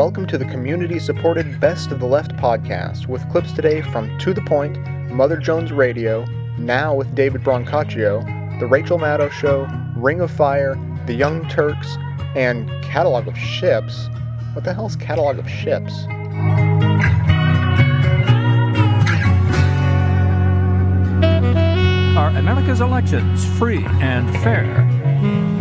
Welcome to the community supported Best of the Left podcast with clips today from To the Point, Mother Jones Radio, Now with David Brancaccio, The Rachel Maddow Show, Ring of Fire, The Young Turks, and Catalog of Ships. What the hell's Catalog of Ships? Are America's elections free and fair?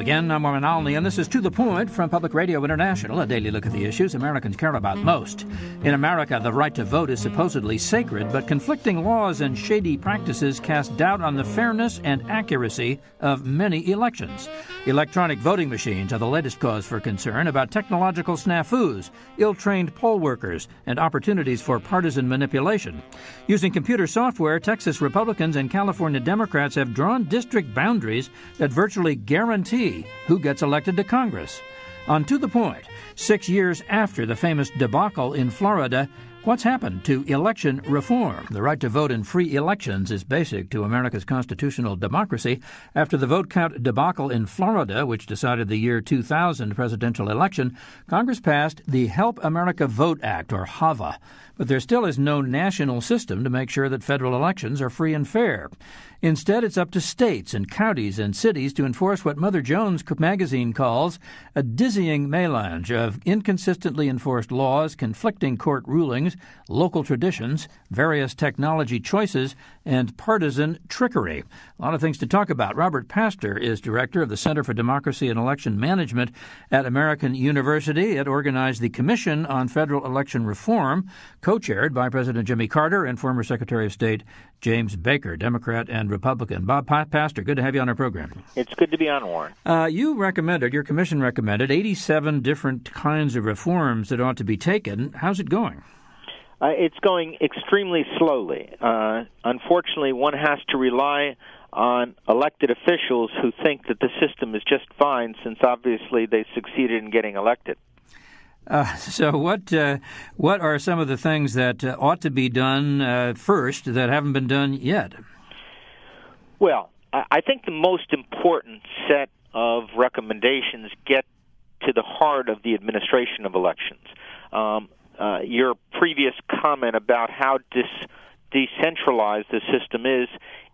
Again, I'm Warren Olney, and this is To the Point from Public Radio International, a daily look at the issues Americans care about most. In America, the right to vote is supposedly sacred, but conflicting laws and shady practices cast doubt on the fairness and accuracy of many elections. Electronic voting machines are the latest cause for concern about technological snafus, ill trained poll workers, and opportunities for partisan manipulation. Using computer software, Texas Republicans and California Democrats have drawn district boundaries that virtually guarantee who gets elected to Congress. On To the Point, six years after the famous debacle in Florida, What's happened to election reform? The right to vote in free elections is basic to America's constitutional democracy. After the vote count debacle in Florida, which decided the year 2000 presidential election, Congress passed the Help America Vote Act, or HAVA. But there still is no national system to make sure that federal elections are free and fair. Instead, it's up to states and counties and cities to enforce what Mother Jones magazine calls a dizzying melange of inconsistently enforced laws, conflicting court rulings, local traditions, various technology choices, and partisan trickery. A lot of things to talk about. Robert Pastor is director of the Center for Democracy and Election Management at American University. It organized the Commission on Federal Election Reform, co chaired by President Jimmy Carter and former Secretary of State James Baker, Democrat and Republican. Bob Pastor, good to have you on our program. It's good to be on, Warren. Uh, you recommended, your commission recommended, 87 different kinds of reforms that ought to be taken. How's it going? Uh, it's going extremely slowly. Uh, unfortunately, one has to rely on elected officials who think that the system is just fine since obviously they succeeded in getting elected. Uh, so, what uh, what are some of the things that uh, ought to be done uh, first that haven't been done yet? Well, I think the most important set of recommendations get to the heart of the administration of elections. Um, uh, your previous comment about how dis- decentralized the system is,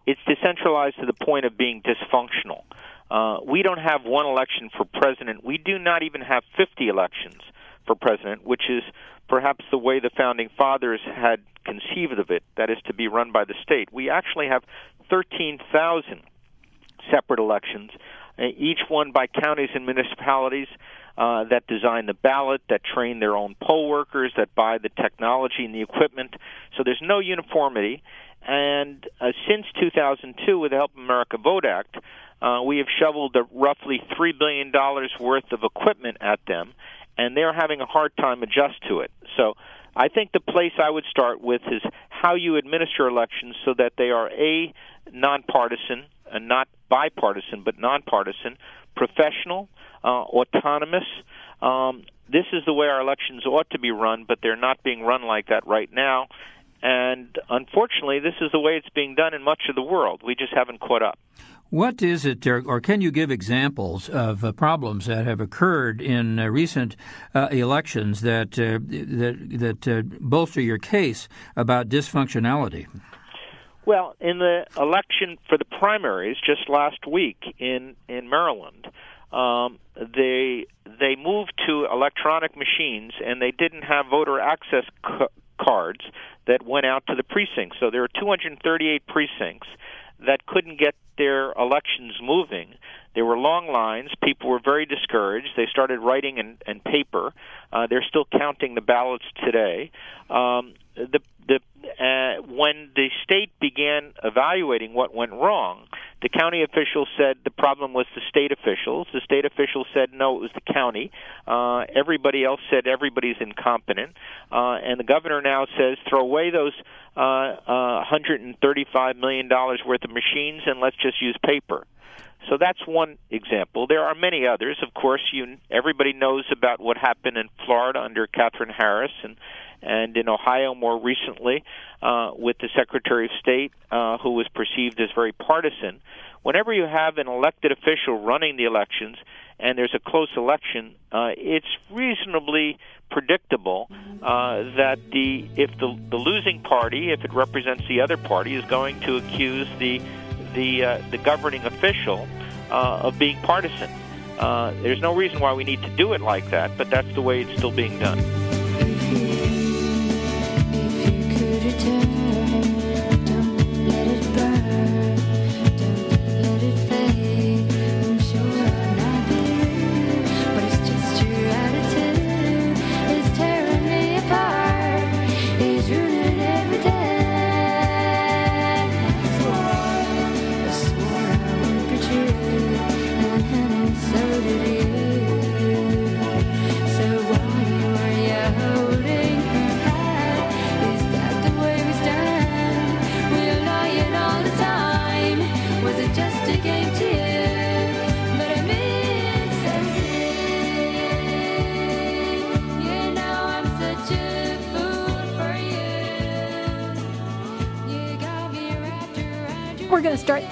it's decentralized to the point of being dysfunctional. Uh, we don't have one election for president. We do not even have 50 elections for president, which is perhaps the way the founding fathers had conceived of it, that is to be run by the state. We actually have 13,000 separate elections, uh, each one by counties and municipalities uh, that design the ballot, that train their own poll workers, that buy the technology and the equipment. So there's no uniformity. And uh, since 2002, with the Help America Vote Act, uh, we have shoveled roughly $3 billion worth of equipment at them and they're having a hard time adjust to it. So I think the place I would start with is how you administer elections so that they are a nonpartisan and not bipartisan, but nonpartisan, professional, uh, autonomous. Um, this is the way our elections ought to be run, but they're not being run like that right now. And unfortunately, this is the way it's being done in much of the world. We just haven't caught up. What is it, or can you give examples of uh, problems that have occurred in uh, recent uh, elections that uh, that, that uh, bolster your case about dysfunctionality? Well, in the election for the primaries just last week in in Maryland, um, they they moved to electronic machines and they didn't have voter access c- cards that went out to the precincts. So there are 238 precincts that couldn't get their elections moving. There were long lines. People were very discouraged. They started writing in, in paper. Uh, they're still counting the ballots today. Um, the the uh, when the state began evaluating what went wrong, the county officials said the problem was the state officials. The state officials said no, it was the county. Uh, everybody else said everybody's incompetent, uh, and the governor now says throw away those uh, uh, 135 million dollars worth of machines and let's just use paper. So that's one example. There are many others. Of course, you everybody knows about what happened in Florida under Katherine Harris and and in Ohio more recently uh, with the Secretary of State, uh, who was perceived as very partisan. Whenever you have an elected official running the elections and there's a close election, uh, it's reasonably predictable uh, that the if the the losing party, if it represents the other party, is going to accuse the the uh, the governing official uh, of being partisan. Uh, there's no reason why we need to do it like that, but that's the way it's still being done. going to start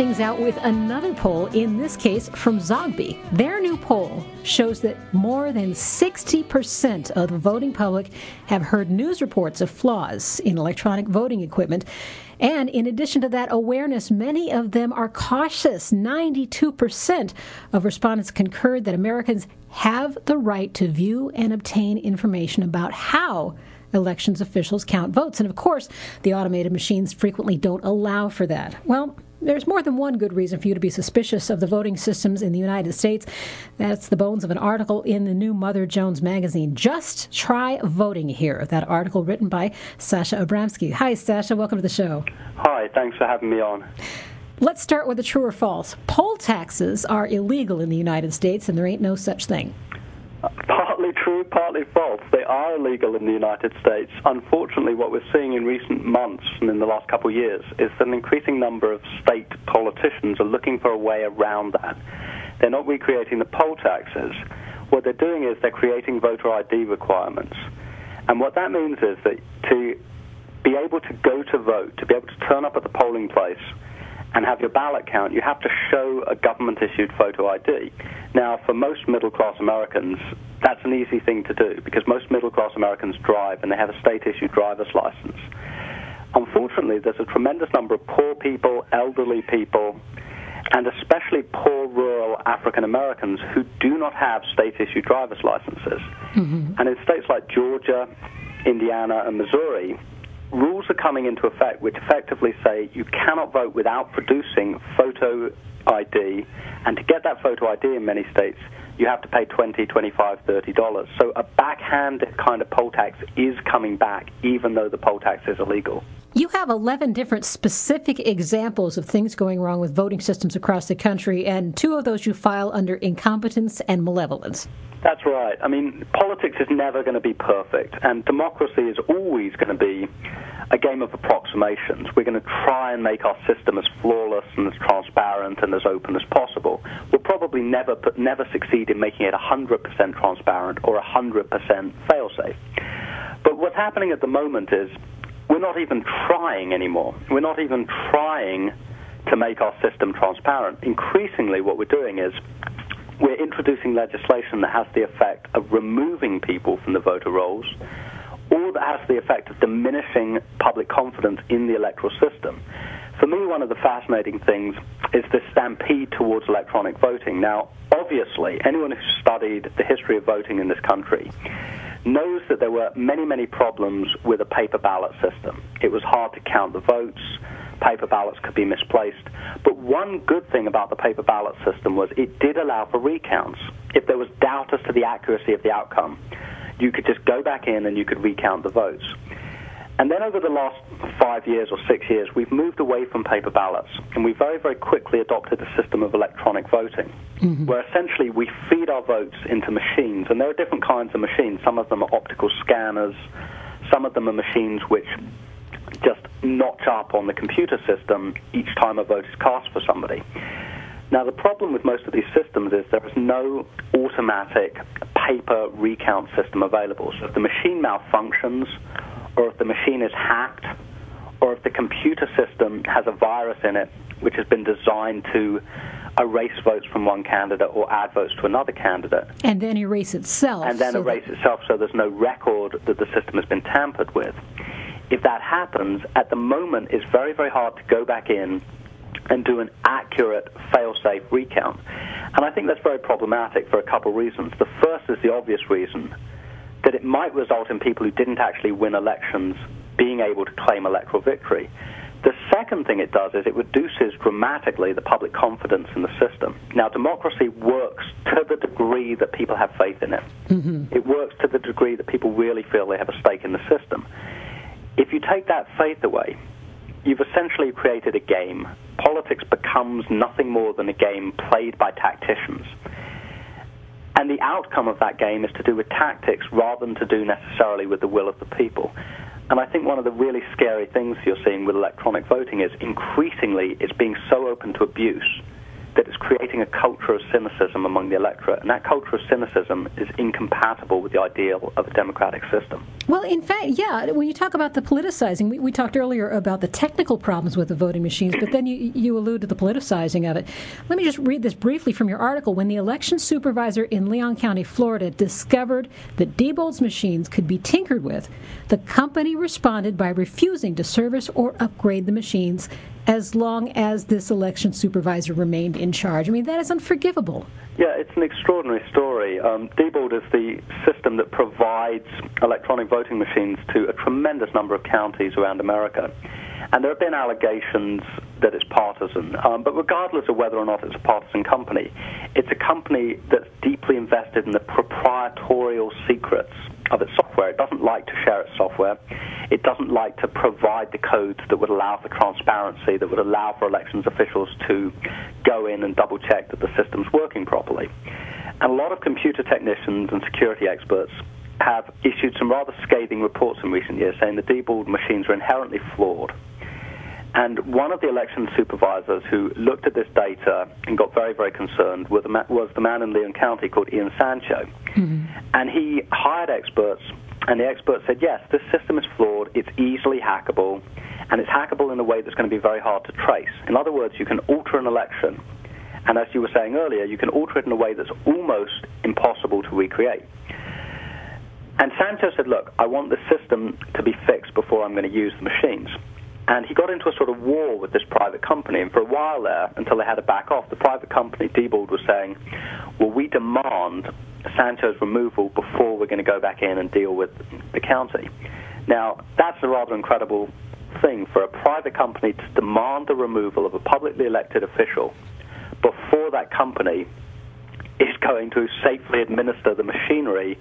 things out with another poll, in this case from Zogby. Their new poll shows that more than 60% of the voting public have heard news reports of flaws in electronic voting equipment. And in addition to that awareness, many of them are cautious. 92% of respondents concurred that Americans have the right to view and obtain information about how elections officials count votes. And of course, the automated machines frequently don't allow for that. Well, there's more than one good reason for you to be suspicious of the voting systems in the United States. That's the bones of an article in the new Mother Jones magazine. Just try voting here. That article written by Sasha Abramsky. Hi, Sasha. Welcome to the show. Hi. Thanks for having me on. Let's start with the true or false. Poll taxes are illegal in the United States, and there ain't no such thing. Partly true, partly false. They are illegal in the United States. Unfortunately, what we're seeing in recent months and in the last couple of years is that an increasing number of state politicians are looking for a way around that. They're not recreating the poll taxes. What they're doing is they're creating voter ID requirements. And what that means is that to be able to go to vote, to be able to turn up at the polling place, and have your ballot count, you have to show a government issued photo ID. Now, for most middle class Americans, that's an easy thing to do because most middle class Americans drive and they have a state issued driver's license. Unfortunately, there's a tremendous number of poor people, elderly people, and especially poor rural African Americans who do not have state issued driver's licenses. Mm-hmm. And in states like Georgia, Indiana, and Missouri, rules are coming into effect which effectively say you cannot vote without producing photo ID, and to get that photo ID in many states, you have to pay 20 25 30 dollars. So a backhand kind of poll tax is coming back, even though the poll tax is illegal. You have 11 different specific examples of things going wrong with voting systems across the country, and two of those you file under incompetence and malevolence. That's right. I mean, politics is never going to be perfect, and democracy is always going to be a game of approximations. We're going to try and make our system as flawless and as transparent and as open as possible. We'll probably never never succeed in making it 100% transparent or 100% fail-safe. But what's happening at the moment is we're not even trying anymore. We're not even trying to make our system transparent. Increasingly, what we're doing is we're introducing legislation that has the effect of removing people from the voter rolls or that has the effect of diminishing public confidence in the electoral system. For me, one of the fascinating things is the stampede towards electronic voting. Now, obviously, anyone who's studied the history of voting in this country knows that there were many, many problems with a paper ballot system. It was hard to count the votes, paper ballots could be misplaced. But one good thing about the paper ballot system was it did allow for recounts. If there was doubt as to the accuracy of the outcome, you could just go back in and you could recount the votes. And then over the last five years or six years, we've moved away from paper ballots, and we very, very quickly adopted a system of electronic voting, mm-hmm. where essentially we feed our votes into machines. And there are different kinds of machines. Some of them are optical scanners, some of them are machines which just notch up on the computer system each time a vote is cast for somebody. Now, the problem with most of these systems is there is no automatic paper recount system available. So if the machine malfunctions, or if the machine is hacked, or if the computer system has a virus in it which has been designed to erase votes from one candidate or add votes to another candidate. And then erase itself. And then so erase that- itself so there's no record that the system has been tampered with. If that happens, at the moment, it's very, very hard to go back in and do an accurate fail-safe recount. And I think that's very problematic for a couple of reasons. The first is the obvious reason that it might result in people who didn't actually win elections being able to claim electoral victory. The second thing it does is it reduces dramatically the public confidence in the system. Now, democracy works to the degree that people have faith in it. Mm-hmm. It works to the degree that people really feel they have a stake in the system. If you take that faith away, you've essentially created a game. Politics becomes nothing more than a game played by tacticians. And the outcome of that game is to do with tactics rather than to do necessarily with the will of the people. And I think one of the really scary things you're seeing with electronic voting is increasingly it's being so open to abuse that it's creating a culture of cynicism among the electorate. And that culture of cynicism is incompatible with the ideal of a democratic system. Well, in fact, yeah, when you talk about the politicizing, we, we talked earlier about the technical problems with the voting machines, but then you, you allude to the politicizing of it. Let me just read this briefly from your article. When the election supervisor in Leon County, Florida, discovered that Diebold's machines could be tinkered with, the company responded by refusing to service or upgrade the machines as long as this election supervisor remained in charge. I mean, that is unforgivable. Yeah, it's an extraordinary story. Um, Diebold is the system that provides electronic voting machines to a tremendous number of counties around America. And there have been allegations that it's partisan. Um, but regardless of whether or not it's a partisan company, it's a company that's deeply invested in the proprietorial secrets of its software. It doesn't like to share its software. It doesn't like to provide the codes that would allow for transparency, that would allow for elections officials to go in and double check that the system's working properly. And a lot of computer technicians and security experts have issued some rather scathing reports in recent years saying the Diebold machines are inherently flawed. And one of the election supervisors who looked at this data and got very, very concerned was the, ma- was the man in Leon County called Ion Sancho. Mm-hmm. And he hired experts, and the experts said, yes, this system is flawed, it's easily hackable, and it's hackable in a way that's going to be very hard to trace. In other words, you can alter an election, and as you were saying earlier, you can alter it in a way that's almost impossible to recreate. And Sancho said, Look, I want the system to be fixed before I'm going to use the machines. And he got into a sort of war with this private company. And for a while there, until they had to back off, the private company, Diebold, was saying, Well, we demand Sancho's removal before we're going to go back in and deal with the county. Now, that's a rather incredible thing for a private company to demand the removal of a publicly elected official before that company is going to safely administer the machinery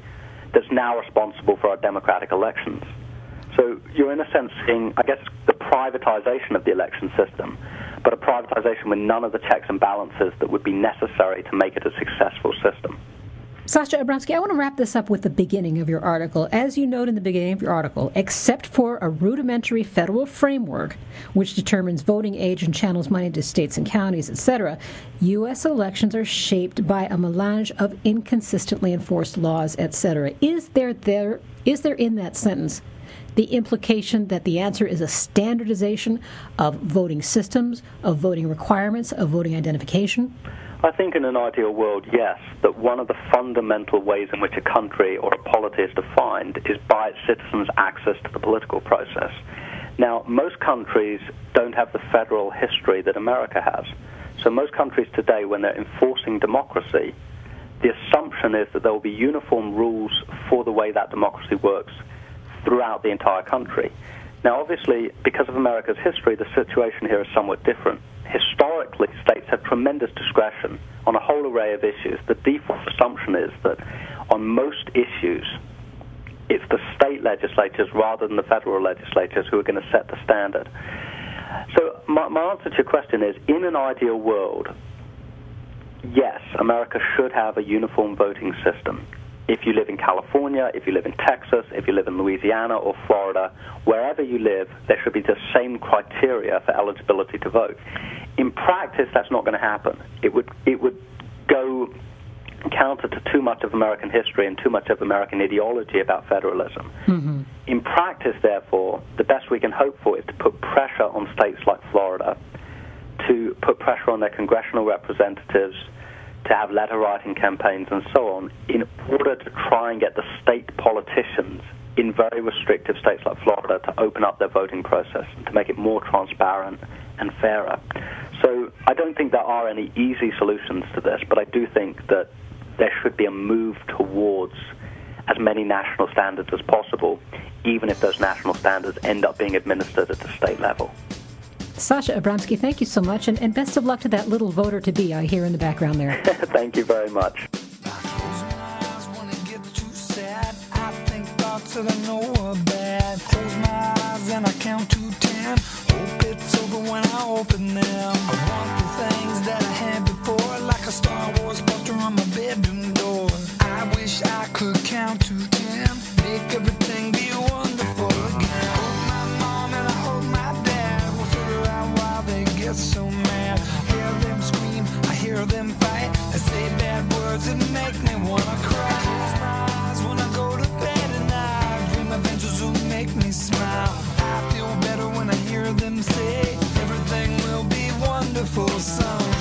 that's now responsible for our democratic elections. So you're in a sense seeing, I guess, the privatization of the election system, but a privatization with none of the checks and balances that would be necessary to make it a successful system. Sasha Abramsky, I want to wrap this up with the beginning of your article. As you note in the beginning of your article, except for a rudimentary federal framework which determines voting age and channels money to states and counties, etc., U.S. elections are shaped by a melange of inconsistently enforced laws, etc. Is there there is there in that sentence the implication that the answer is a standardization of voting systems, of voting requirements, of voting identification? I think in an ideal world, yes, that one of the fundamental ways in which a country or a polity is defined is by its citizens' access to the political process. Now, most countries don't have the federal history that America has. So most countries today, when they're enforcing democracy, the assumption is that there will be uniform rules for the way that democracy works throughout the entire country. Now, obviously, because of America's history, the situation here is somewhat different. Historically, states have tremendous discretion on a whole array of issues. The default assumption is that on most issues, it's the state legislatures rather than the federal legislatures who are going to set the standard. So, my, my answer to your question is in an ideal world, yes, America should have a uniform voting system. If you live in California, if you live in Texas, if you live in Louisiana or Florida, wherever you live, there should be the same criteria for eligibility to vote. In practice, that's not going to happen. It would it would go counter to too much of American history and too much of American ideology about federalism. Mm-hmm. In practice, therefore, the best we can hope for is to put pressure on states like Florida to put pressure on their congressional representatives to have letter writing campaigns and so on in order to try and get the state politicians in very restrictive states like Florida to open up their voting process to make it more transparent and fairer. So I don't think there are any easy solutions to this, but I do think that there should be a move towards as many national standards as possible, even if those national standards end up being administered at the state level. Sasha Abramsky, thank you so much, and, and best of luck to that little voter to be I hear in the background there. thank you very much. till I know are bad. Close my eyes and I count to ten. Hope it's over when I open them. I want the things that I had before, like a Star Wars poster on my bedroom door. I wish I could count to ten, make everything be wonderful get so mad. I hear them scream, I hear them fight. They say bad words that make me wanna cry. Close my eyes when I go to bed and I dream of angels who make me smile. I feel better when I hear them say everything will be wonderful someday.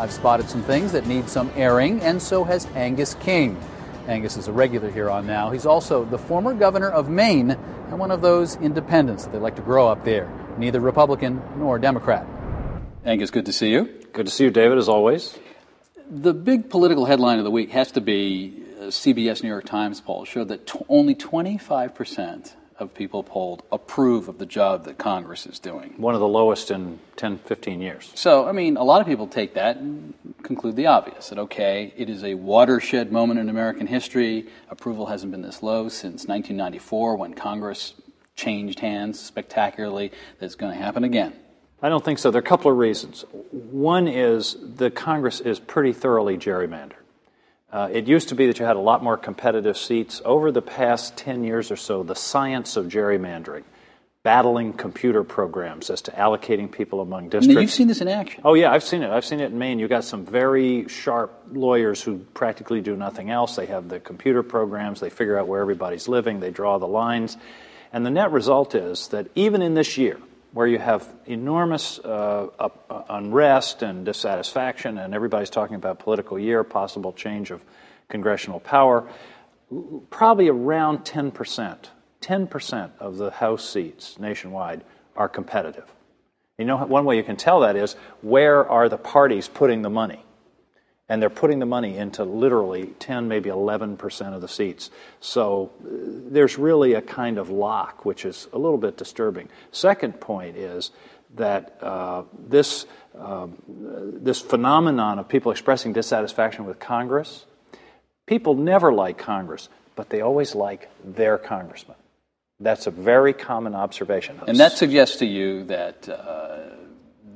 I've spotted some things that need some airing, and so has Angus King. Angus is a regular here on Now. He's also the former governor of Maine and one of those independents that they like to grow up there, neither Republican nor Democrat. Angus, good to see you. Good to see you, David, as always. The big political headline of the week has to be uh, CBS New York Times poll showed that t- only 25% of people polled approve of the job that Congress is doing. One of the lowest in 10, 15 years. So, I mean, a lot of people take that and conclude the obvious that, okay, it is a watershed moment in American history. Approval hasn't been this low since 1994 when Congress changed hands spectacularly. That's going to happen again. I don't think so. There are a couple of reasons. One is the Congress is pretty thoroughly gerrymandered. Uh, it used to be that you had a lot more competitive seats. Over the past 10 years or so, the science of gerrymandering, battling computer programs as to allocating people among Now, districts. you've seen this in action. Oh yeah, I've seen it. I've seen it in Maine. You've got some very sharp lawyers who practically do nothing else. They have the computer programs. They figure out where everybody's living. They draw the lines, and the net result is that even in this year, where you have enormous uh, uh, unrest and dissatisfaction, and everybody's talking about political year, possible change of congressional power, probably around 10 percent, 10 percent of the House seats nationwide are competitive. You know, one way you can tell that is where are the parties putting the money? And they're putting the money into literally 10, maybe 11% of the seats. So uh, there's really a kind of lock, which is a little bit disturbing. Second point is that uh, this, um, this phenomenon of people expressing dissatisfaction with Congress, people never like Congress, but they always like their congressman. That's a very common observation. And that suggests to you that uh,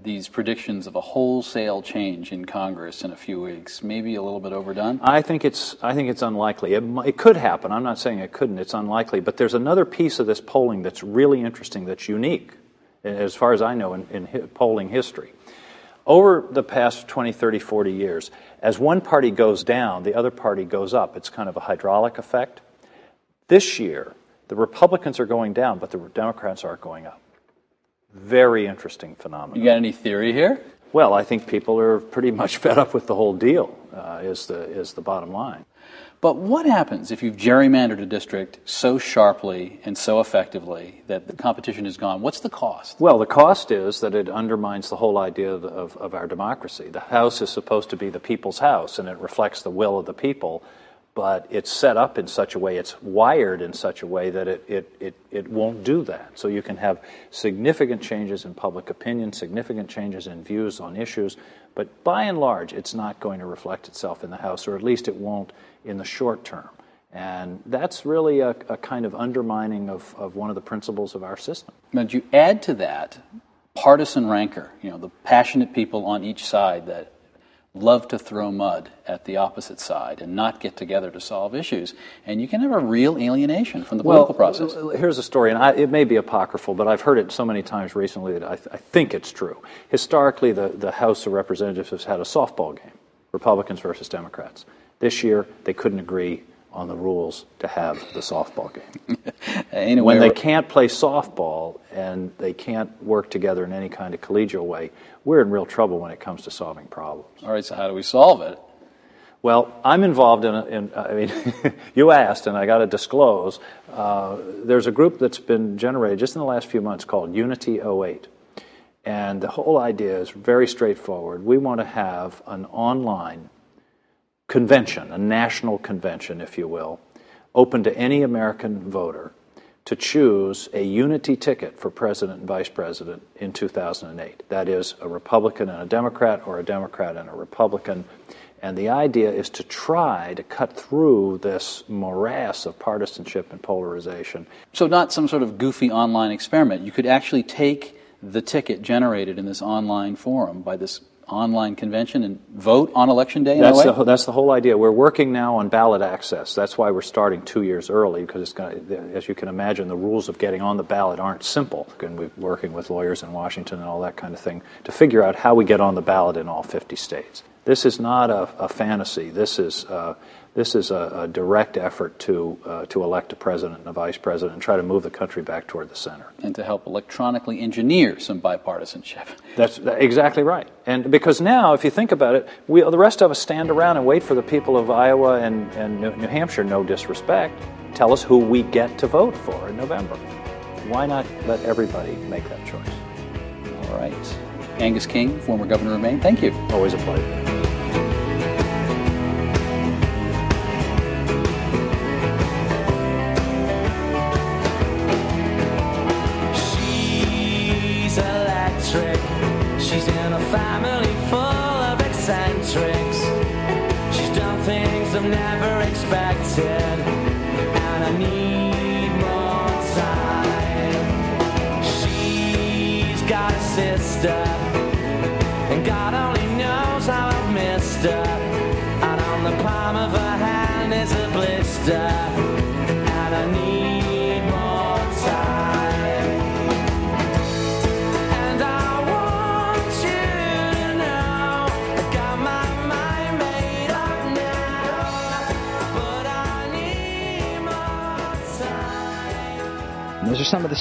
these predictions of a wholesale change in Congress in a few weeks may be a little bit overdone. I think it's I think it's unlikely. It, it could happen. I'm not saying it couldn't. It's unlikely. But there's another piece of this polling that's really interesting. That's unique, as far as I know, in, in polling history. Over the past 20, 30, 40 years, as one party goes down, the other party goes up. It's kind of a hydraulic effect. This year, the Republicans are going down, but the Democrats aren't going up. Very interesting phenomenon. You got any theory here? Well, I think people are pretty much fed up with the whole deal. Uh, is the is the bottom line. But what happens if you've gerrymandered a district so sharply and so effectively that the competition is gone? What's the cost? Well, the cost is that it undermines the whole idea of, of, of our democracy. The House is supposed to be the people's house, and it reflects the will of the people. But it's set up in such a way, it's wired in such a way that it, it, it, it won't do that. So you can have significant changes in public opinion, significant changes in views on issues, but by and large, it's not going to reflect itself in the House, or at least it won't in the short term. And that's really a, a kind of undermining of, of one of the principles of our system. But you add to that partisan rancor, you know, the passionate people on each side that love to throw mud at the opposite side and not get together to solve issues. And you can have a real alienation from the political well, process. Here's a story, and I, it may be apocryphal, but I've heard it so many times recently that I, th- I think it's true. Historically, the, the House of Representatives has had a softball game Republicans versus Democrats. This year, they couldn't agree on the rules to have the softball game. anyway, when they can't play softball and they can't work together in any kind of collegial way, we're in real trouble when it comes to solving problems. All right, so how do we solve it? Well, I'm involved in, a, in I mean, you asked, and I got to disclose. Uh, there's a group that's been generated just in the last few months called Unity 08. And the whole idea is very straightforward. We want to have an online convention, a national convention, if you will, open to any American voter to choose a unity ticket for president and vice president in 2008. That is, a Republican and a Democrat, or a Democrat and a Republican. And the idea is to try to cut through this morass of partisanship and polarization. So, not some sort of goofy online experiment. You could actually take the ticket generated in this online forum by this online convention and vote on election day? that's, the, that's the whole idea. We're working now on ballot access. That's why we're starting two years early because it's going as you can imagine, the rules of getting on the ballot aren't simple. And we're working with lawyers in Washington and all that kind of thing to figure out how we get on the ballot in all 50 states. This is not a, a fantasy. This is uh, this is a, a direct effort to uh, to elect a president and a vice president and try to move the country back toward the center. And to help electronically engineer some bipartisanship. That's exactly right. And because now, if you think about it, we, the rest of us stand around and wait for the people of Iowa and, and New Hampshire, no disrespect, tell us who we get to vote for in November. Why not let everybody make that choice? All right. Angus King, former governor of Maine, thank you. Always a pleasure.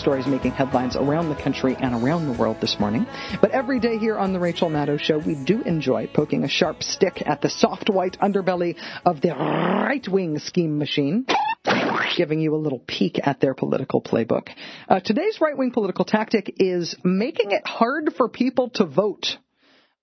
Stories making headlines around the country and around the world this morning. But every day here on the Rachel Maddow Show, we do enjoy poking a sharp stick at the soft white underbelly of the right wing scheme machine giving you a little peek at their political playbook. Uh, today's right wing political tactic is making it hard for people to vote.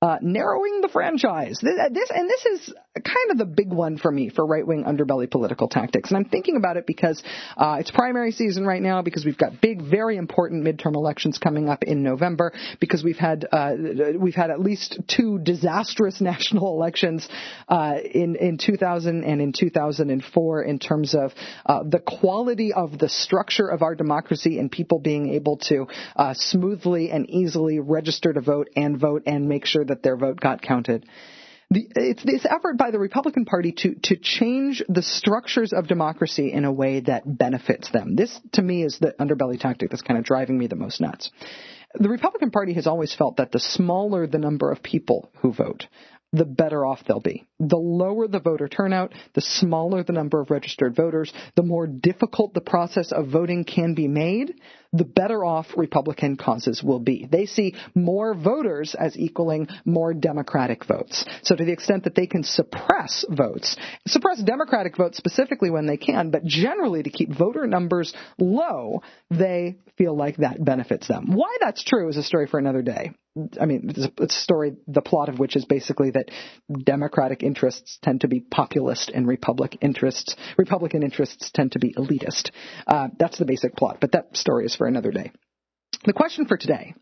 Uh, narrowing the franchise. This, this, and this is kind of the big one for me for right wing underbelly political tactics. And I'm thinking about it because uh, it's primary season right now, because we've got big, very important midterm elections coming up in November, because we've had uh, we've had at least two disastrous national elections uh, in in 2000 and in 2004 in terms of uh, the quality of the structure of our democracy and people being able to uh, smoothly and easily register to vote and vote and make sure that their vote got counted. The, it's this effort by the Republican Party to to change the structures of democracy in a way that benefits them. This, to me, is the underbelly tactic that's kind of driving me the most nuts. The Republican Party has always felt that the smaller the number of people who vote, the better off they'll be. The lower the voter turnout, the smaller the number of registered voters, the more difficult the process of voting can be made, the better off Republican causes will be. They see more voters as equaling more Democratic votes. So to the extent that they can suppress votes, suppress Democratic votes specifically when they can, but generally to keep voter numbers low, they feel like that benefits them. Why that's true is a story for another day. I mean, it's a story, the plot of which is basically that Democratic interests tend to be populist and Republic interests, Republican interests tend to be elitist. Uh, that's the basic plot, but that story is for another day. The question for today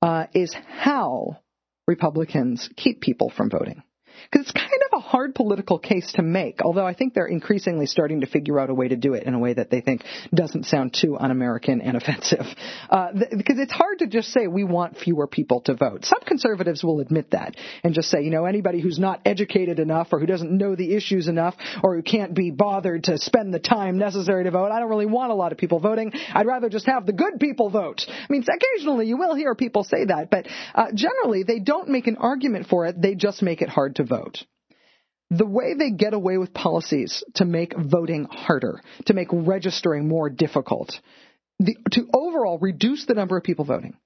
uh, is how Republicans keep people from voting. Because it's kind of hard political case to make, although I think they're increasingly starting to figure out a way to do it in a way that they think doesn't sound too un-American and offensive. Uh, th- because it's hard to just say we want fewer people to vote. Some conservatives will admit that and just say, you know, anybody who's not educated enough or who doesn't know the issues enough or who can't be bothered to spend the time necessary to vote, I don't really want a lot of people voting. I'd rather just have the good people vote. I mean, occasionally you will hear people say that, but uh, generally they don't make an argument for it. They just make it hard to vote the way they get away with policies to make voting harder, to make registering more difficult, the, to overall reduce the number of people voting.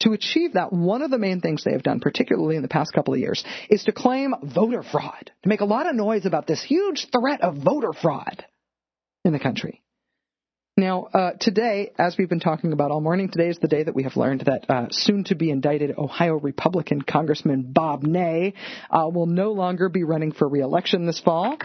To achieve that, one of the main things they have done, particularly in the past couple of years, is to claim voter fraud, to make a lot of noise about this huge threat of voter fraud in the country. Now, uh, today, as we've been talking about all morning, today is the day that we have learned that uh, soon to be indicted Ohio Republican Congressman Bob Ney uh, will no longer be running for reelection this fall.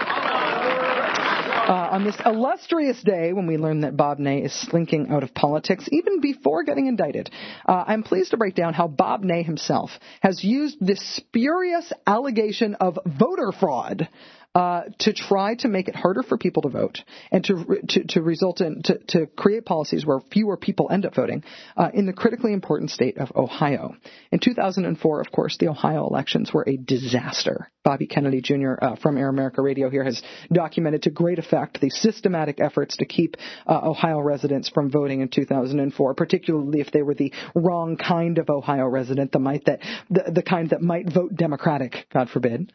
Uh, on this illustrious day when we learn that Bob Ney is slinking out of politics, even before getting indicted, uh, I'm pleased to break down how Bob Ney himself has used this spurious allegation of voter fraud uh, to try to make it harder for people to vote and to to, to result in to, to create policies where fewer people end up voting uh, in the critically important state of Ohio. In 2004, of course, the Ohio elections were a disaster. Bobby Kennedy Jr. Uh, from Air America Radio here has documented to great effect the systematic efforts to keep uh, Ohio residents from voting in 2004, particularly if they were the wrong kind of Ohio resident, the might that the, the kind that might vote Democratic, God forbid.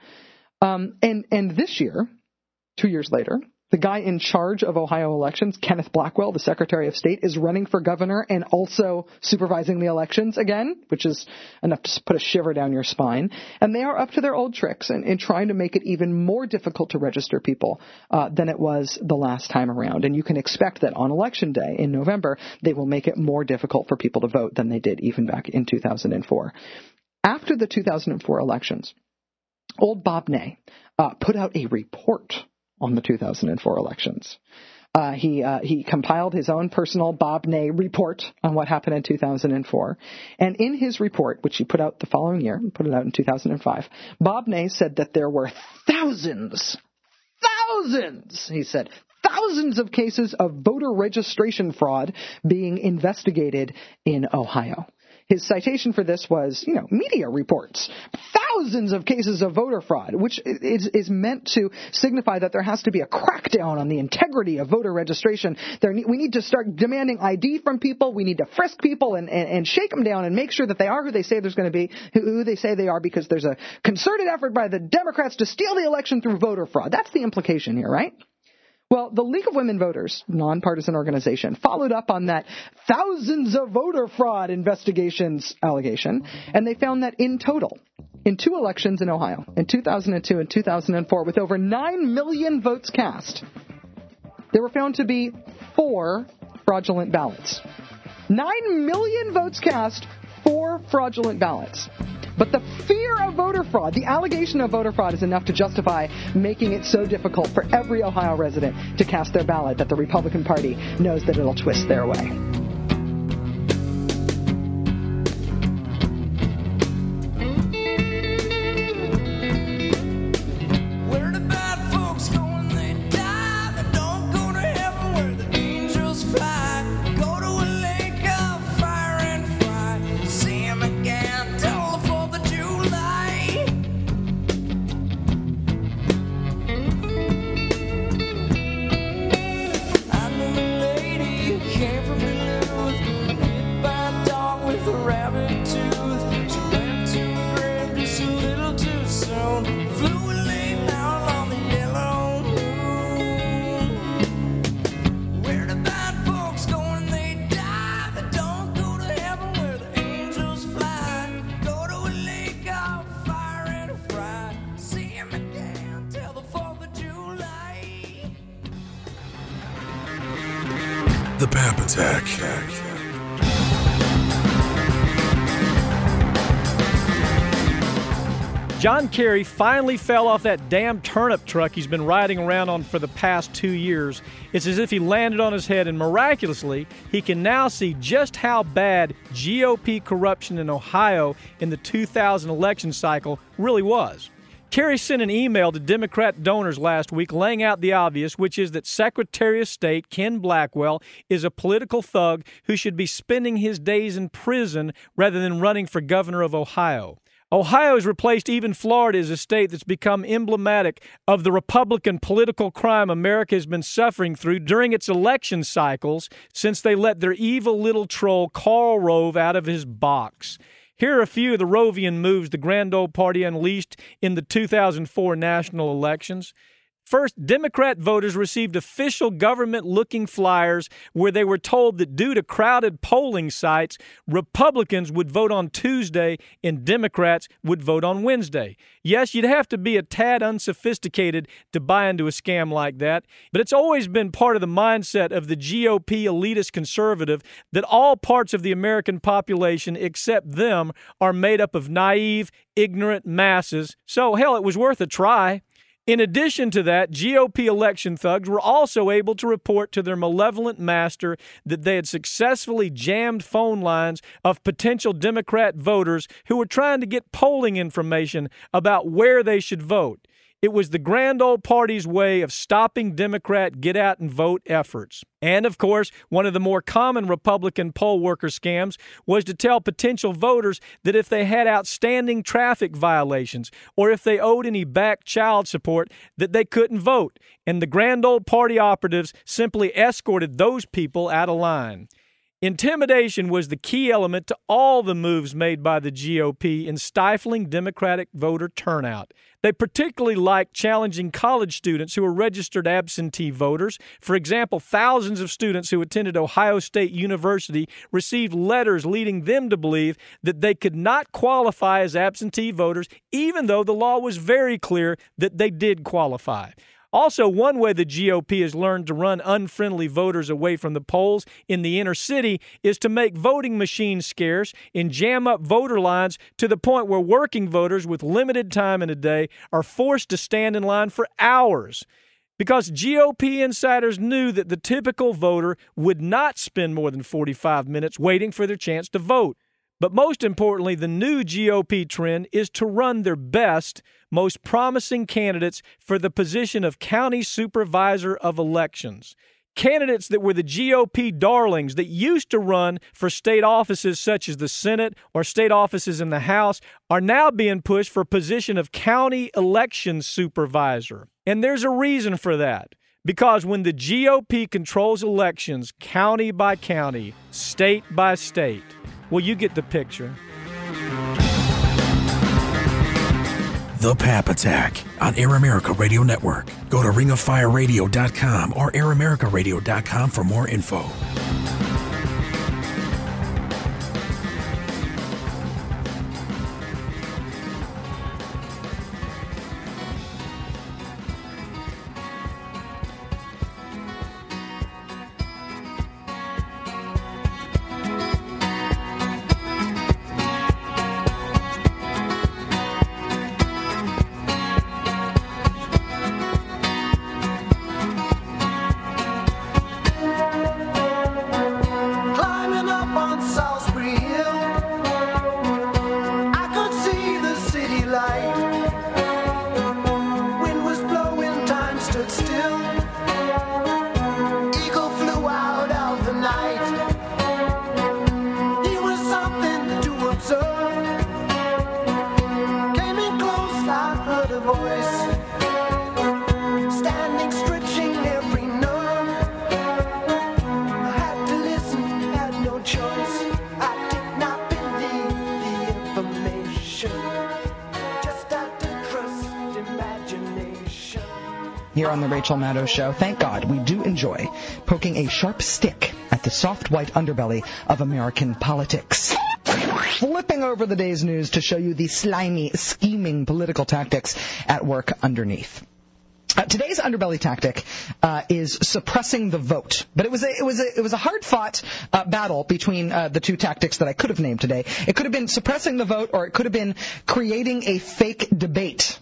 Um, and and this year, two years later, the guy in charge of Ohio elections, Kenneth Blackwell, the Secretary of State, is running for governor and also supervising the elections again, which is enough to put a shiver down your spine. And they are up to their old tricks in, in trying to make it even more difficult to register people uh, than it was the last time around. And you can expect that on election day in November, they will make it more difficult for people to vote than they did even back in 2004. After the 2004 elections, old Bob Ney uh, put out a report on the 2004 elections. Uh, he uh, he compiled his own personal Bob Ney report on what happened in 2004, and in his report, which he put out the following year, put it out in 2005, Bob Ney said that there were thousands, thousands, he said, thousands of cases of voter registration fraud being investigated in Ohio. His citation for this was, you know, media reports. Thousands of cases of voter fraud, which is, is meant to signify that there has to be a crackdown on the integrity of voter registration. There, we need to start demanding ID from people. We need to frisk people and, and, and shake them down and make sure that they are who they say there's going to be, who they say they are, because there's a concerted effort by the Democrats to steal the election through voter fraud. That's the implication here, right? Well, the League of Women Voters, nonpartisan organization, followed up on that thousands of voter fraud investigations allegation, and they found that in total, in two elections in Ohio, in 2002 and 2004, with over 9 million votes cast, there were found to be four fraudulent ballots. 9 million votes cast, four fraudulent ballots. But the fear of voter fraud, the allegation of voter fraud, is enough to justify making it so difficult for every Ohio resident to cast their ballot that the Republican Party knows that it'll twist their way. Kerry finally fell off that damn turnip truck he's been riding around on for the past two years. It's as if he landed on his head, and miraculously, he can now see just how bad GOP corruption in Ohio in the 2000 election cycle really was. Kerry sent an email to Democrat donors last week laying out the obvious, which is that Secretary of State Ken Blackwell is a political thug who should be spending his days in prison rather than running for governor of Ohio. Ohio has replaced even Florida as a state that's become emblematic of the Republican political crime America has been suffering through during its election cycles since they let their evil little troll Karl Rove out of his box. Here are a few of the Rovian moves the Grand Old Party unleashed in the 2004 national elections. First, Democrat voters received official government looking flyers where they were told that due to crowded polling sites, Republicans would vote on Tuesday and Democrats would vote on Wednesday. Yes, you'd have to be a tad unsophisticated to buy into a scam like that, but it's always been part of the mindset of the GOP elitist conservative that all parts of the American population except them are made up of naive, ignorant masses. So, hell, it was worth a try. In addition to that, GOP election thugs were also able to report to their malevolent master that they had successfully jammed phone lines of potential Democrat voters who were trying to get polling information about where they should vote. It was the grand old party's way of stopping Democrat get out and vote efforts. And of course, one of the more common Republican poll worker scams was to tell potential voters that if they had outstanding traffic violations or if they owed any back child support, that they couldn't vote. And the grand old party operatives simply escorted those people out of line. Intimidation was the key element to all the moves made by the GOP in stifling Democratic voter turnout. They particularly liked challenging college students who were registered absentee voters. For example, thousands of students who attended Ohio State University received letters leading them to believe that they could not qualify as absentee voters, even though the law was very clear that they did qualify. Also, one way the GOP has learned to run unfriendly voters away from the polls in the inner city is to make voting machines scarce and jam up voter lines to the point where working voters with limited time in a day are forced to stand in line for hours. Because GOP insiders knew that the typical voter would not spend more than 45 minutes waiting for their chance to vote. But most importantly, the new GOP trend is to run their best, most promising candidates for the position of county supervisor of elections. Candidates that were the GOP darlings that used to run for state offices such as the Senate or state offices in the House are now being pushed for position of county election supervisor. And there's a reason for that. Because when the GOP controls elections county by county, state by state, well, you get the picture. The Pap Attack on Air America Radio Network. Go to ringoffireradio.com or airamerica.radio.com for more info. Show, thank God we do enjoy poking a sharp stick at the soft white underbelly of American politics. Flipping over the day's news to show you the slimy, scheming political tactics at work underneath. Uh, today's underbelly tactic uh, is suppressing the vote, but it was a, it was a, it was a hard fought uh, battle between uh, the two tactics that I could have named today. It could have been suppressing the vote, or it could have been creating a fake debate.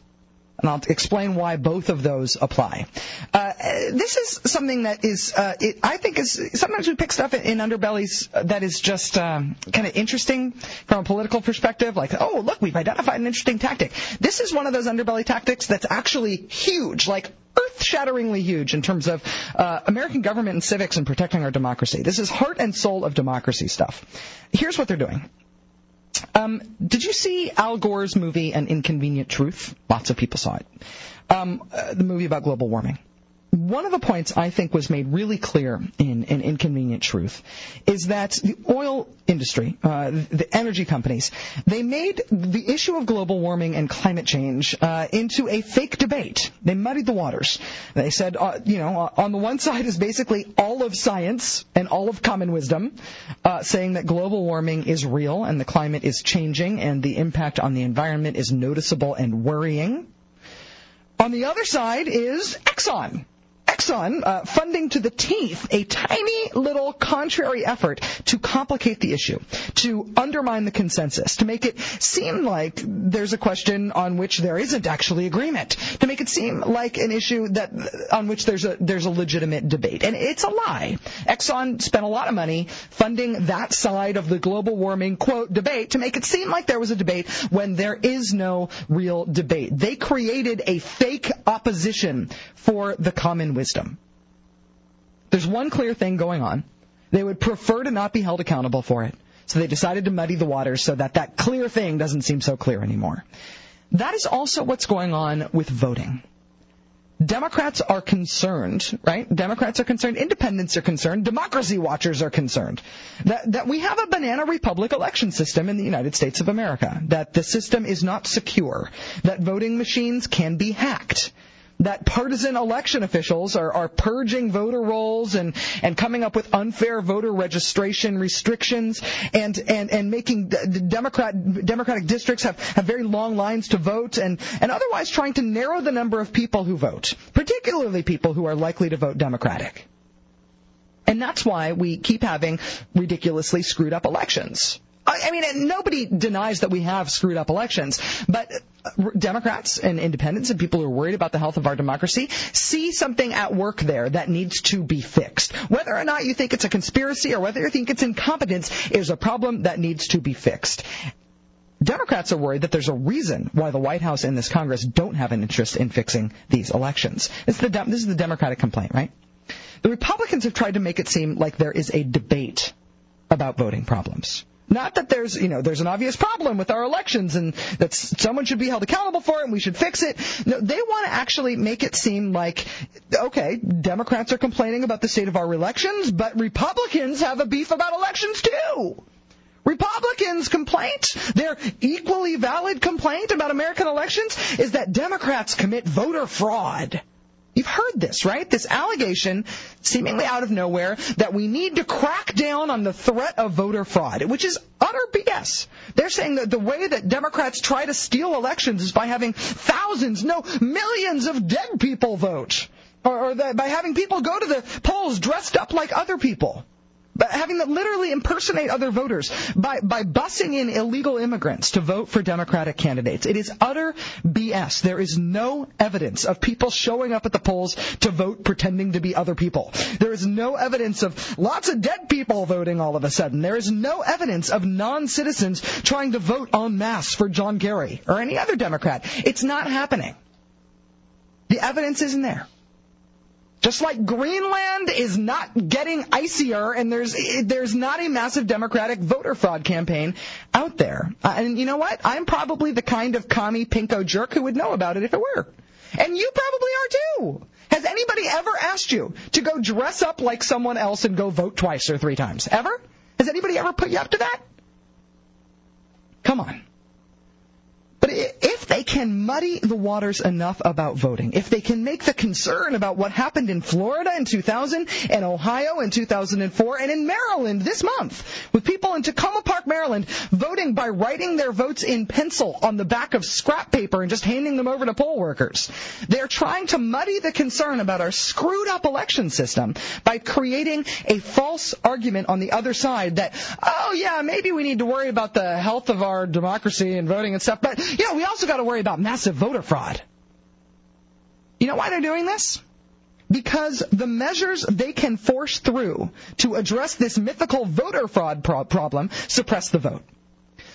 And I'll explain why both of those apply. Uh, this is something that is, uh, it, I think, is sometimes we pick stuff in underbellies that is just um, kind of interesting from a political perspective. Like, oh, look, we've identified an interesting tactic. This is one of those underbelly tactics that's actually huge, like earth-shatteringly huge in terms of uh, American government and civics and protecting our democracy. This is heart and soul of democracy stuff. Here's what they're doing. Um, did you see Al Gore's movie An Inconvenient Truth? Lots of people saw it. Um, uh, the movie about global warming. One of the points I think was made really clear in An Inconvenient Truth is that the oil industry, uh, the energy companies, they made the issue of global warming and climate change uh, into a fake debate. They muddied the waters. They said, uh, you know, on the one side is basically all of science and all of common wisdom, uh, saying that global warming is real and the climate is changing and the impact on the environment is noticeable and worrying. On the other side is Exxon. Exxon uh, funding to the teeth a tiny little contrary effort to complicate the issue, to undermine the consensus, to make it seem like there's a question on which there isn't actually agreement, to make it seem like an issue that on which there's a there's a legitimate debate, and it's a lie. Exxon spent a lot of money funding that side of the global warming quote debate to make it seem like there was a debate when there is no real debate. They created a fake opposition for the common wisdom. There's one clear thing going on. They would prefer to not be held accountable for it. So they decided to muddy the waters so that that clear thing doesn't seem so clear anymore. That is also what's going on with voting. Democrats are concerned, right? Democrats are concerned, independents are concerned, democracy watchers are concerned that, that we have a banana republic election system in the United States of America, that the system is not secure, that voting machines can be hacked, that partisan election officials are, are purging voter rolls and, and coming up with unfair voter registration restrictions and, and, and making Democrat, Democratic districts have, have very long lines to vote and, and otherwise trying to narrow the number of people who vote, particularly people who are likely to vote Democratic. And that's why we keep having ridiculously screwed up elections. I mean, nobody denies that we have screwed up elections, but uh, Democrats and independents and people who are worried about the health of our democracy see something at work there that needs to be fixed. Whether or not you think it's a conspiracy or whether you think it's incompetence is a problem that needs to be fixed. Democrats are worried that there's a reason why the White House and this Congress don't have an interest in fixing these elections. Is the, this is the Democratic complaint, right? The Republicans have tried to make it seem like there is a debate about voting problems. Not that there's, you know, there's an obvious problem with our elections and that someone should be held accountable for it and we should fix it. No, they want to actually make it seem like, okay, Democrats are complaining about the state of our elections, but Republicans have a beef about elections too. Republicans' complaint, their equally valid complaint about American elections, is that Democrats commit voter fraud. You've heard this, right? This allegation, seemingly out of nowhere, that we need to crack down on the threat of voter fraud, which is utter BS. They're saying that the way that Democrats try to steal elections is by having thousands, no, millions of dead people vote. Or, or by having people go to the polls dressed up like other people having them literally impersonate other voters by, by busing in illegal immigrants to vote for Democratic candidates. It is utter BS. There is no evidence of people showing up at the polls to vote pretending to be other people. There is no evidence of lots of dead people voting all of a sudden. There is no evidence of non-citizens trying to vote en masse for John Kerry or any other Democrat. It's not happening. The evidence isn't there. Just like Greenland is not getting icier and there's, there's not a massive Democratic voter fraud campaign out there. Uh, and you know what? I'm probably the kind of commie pinko jerk who would know about it if it were. And you probably are too. Has anybody ever asked you to go dress up like someone else and go vote twice or three times? Ever? Has anybody ever put you up to that? Come on. But if they can muddy the waters enough about voting, if they can make the concern about what happened in Florida in 2000 and Ohio in 2004 and in Maryland this month, with people in Takoma Park, Maryland, voting by writing their votes in pencil on the back of scrap paper and just handing them over to poll workers, they're trying to muddy the concern about our screwed up election system by creating a false argument on the other side that, oh yeah, maybe we need to worry about the health of our democracy and voting and stuff, but know, we also got to worry about massive voter fraud. You know why they're doing this? Because the measures they can force through to address this mythical voter fraud pro- problem suppress the vote.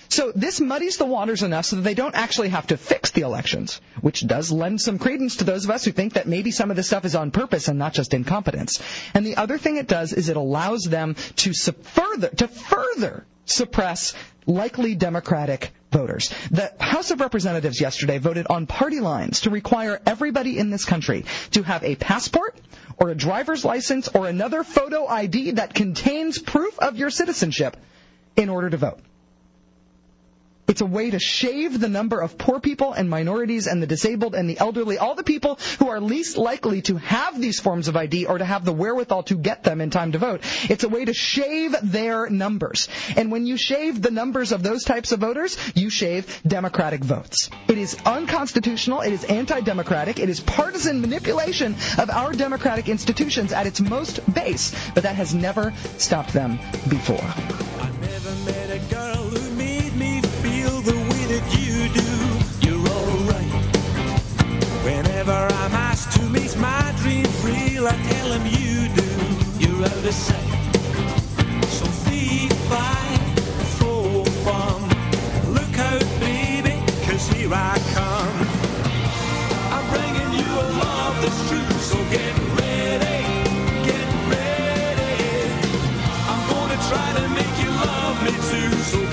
So this muddies the waters enough so that they don't actually have to fix the elections, which does lend some credence to those of us who think that maybe some of this stuff is on purpose and not just incompetence. And the other thing it does is it allows them to further to further suppress likely Democratic voters. The House of Representatives yesterday voted on party lines to require everybody in this country to have a passport or a driver's license or another photo ID that contains proof of your citizenship in order to vote. It's a way to shave the number of poor people and minorities and the disabled and the elderly, all the people who are least likely to have these forms of ID or to have the wherewithal to get them in time to vote. It's a way to shave their numbers. And when you shave the numbers of those types of voters, you shave Democratic votes. It is unconstitutional. It is anti-democratic. It is partisan manipulation of our democratic institutions at its most base. But that has never stopped them before. I'm to make my dreams real, I tell them you do. You're out of sight. So fee, fi, fo, fum. Look out, baby, cause here I come. I'm bringing you a love that's true, so get ready, get ready. I'm gonna try to make you love me too, so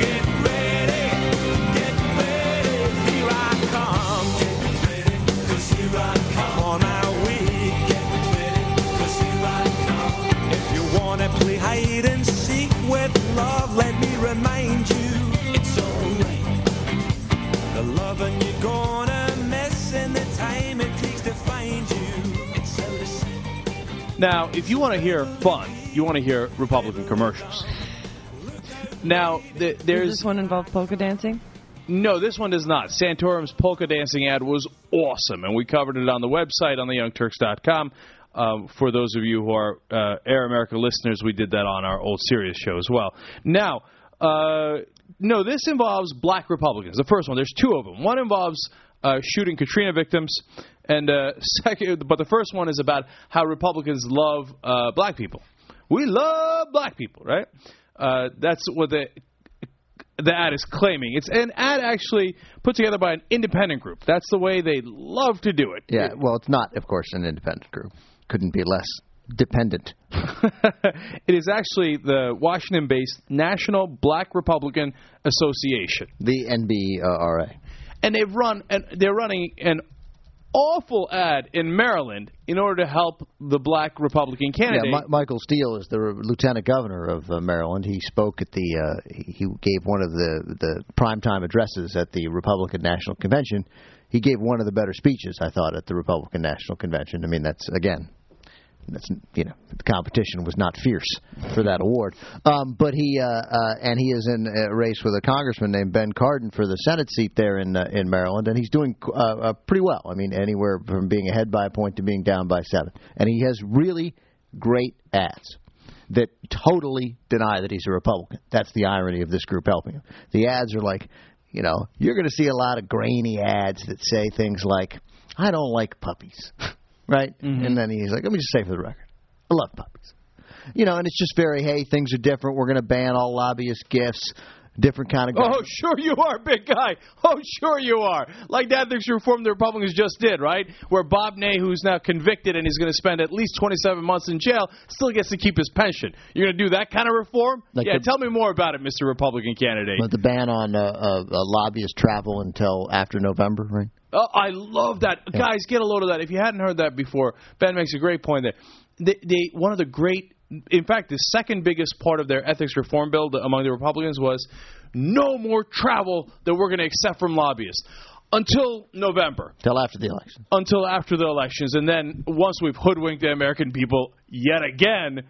hide and seek with love, let me remind you, it's alright. The loving you're gonna miss and the time it takes to find you, it's out of. Now, if you want to hear fun, you want to hear Republican commercials. Now, th- Does there's this one involve polka dancing? no, this one does not. Santorum's polka dancing ad was awesome, and we covered it on the website on theyoungturks.com. Um, for those of you who are uh, Air America listeners, we did that on our old Sirius show as well. Now, uh, no, this involves black Republicans. The first one, there's two of them. One involves uh, shooting Katrina victims, and uh, second, but the first one is about how Republicans love uh, black people. We love black people, right? Uh, that's what the the ad is claiming. It's an ad actually put together by an independent group. That's the way they love to do it. Yeah, well, it's not, of course, an independent group. Couldn't be less dependent. it is actually the Washington-based National Black Republican Association, the NBRA, and they've run and they're running an awful ad in Maryland in order to help the black Republican candidate. Yeah, Mi- Michael Steele is the re- lieutenant governor of uh, Maryland. He spoke at the uh, he he gave one of the the primetime addresses at the Republican National Convention. He gave one of the better speeches I thought at the Republican National Convention. I mean, that's again. That's you know the competition was not fierce for that award, um, but he uh, uh, and he is in a race with a congressman named Ben Cardin for the Senate seat there in uh, in Maryland, and he's doing uh, uh, pretty well. I mean, anywhere from being ahead by a point to being down by seven, and he has really great ads that totally deny that he's a Republican. That's the irony of this group helping him. The ads are like, you know, you're going to see a lot of grainy ads that say things like, "I don't like puppies," right? Mm-hmm. And then he's like, "Let me just say for the record, I love puppies." You know, and it's just very, hey, things are different. We're going to ban all lobbyist gifts. Different kind of. guy. Oh, sure you are, big guy. Oh, sure you are. Like that ethics reform the Republicans just did, right? Where Bob Ney, who's now convicted and is going to spend at least 27 months in jail, still gets to keep his pension. You're going to do that kind of reform? Like yeah, the- tell me more about it, Mr. Republican candidate. But the ban on uh, uh, uh, lobbyist travel until after November, right? Oh, I love that. Guys, get a load of that. If you hadn't heard that before, Ben makes a great point there. They, they one of the great in fact, the second biggest part of their ethics reform bill among the Republicans was no more travel that we're going to accept from lobbyists until November. Till after the election. Until after the elections. And then once we've hoodwinked the American people yet again,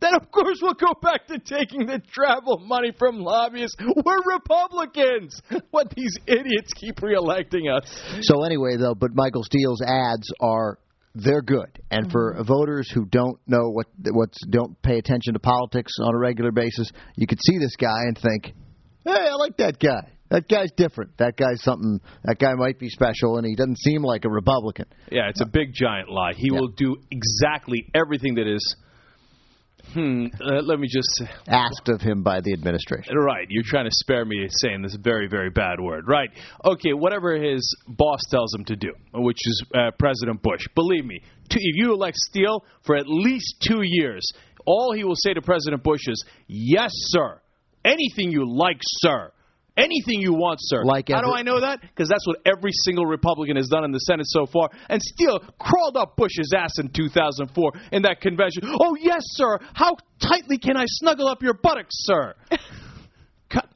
then of course we'll go back to taking the travel money from lobbyists. We're Republicans. What these idiots keep reelecting us. So anyway, though, but Michael Steele's ads are they're good, and for mm-hmm. voters who don't know what what's don't pay attention to politics on a regular basis, you could see this guy and think, "Hey, I like that guy. that guy's different. That guy's something. That guy might be special, and he doesn't seem like a Republican. Yeah, it's a big giant lie. He will do exactly everything that is. Hmm. Uh, let me just asked of him by the administration. Right. You're trying to spare me saying this very, very bad word. Right. Okay. Whatever his boss tells him to do, which is uh, President Bush. Believe me, two, if you elect Steele for at least two years, all he will say to President Bush is, "Yes, sir. Anything you like, sir." Anything you want, sir. Like How do I know that? Because that's what every single Republican has done in the Senate so far. And still crawled up Bush's ass in 2004 in that convention. Oh, yes, sir. How tightly can I snuggle up your buttocks, sir?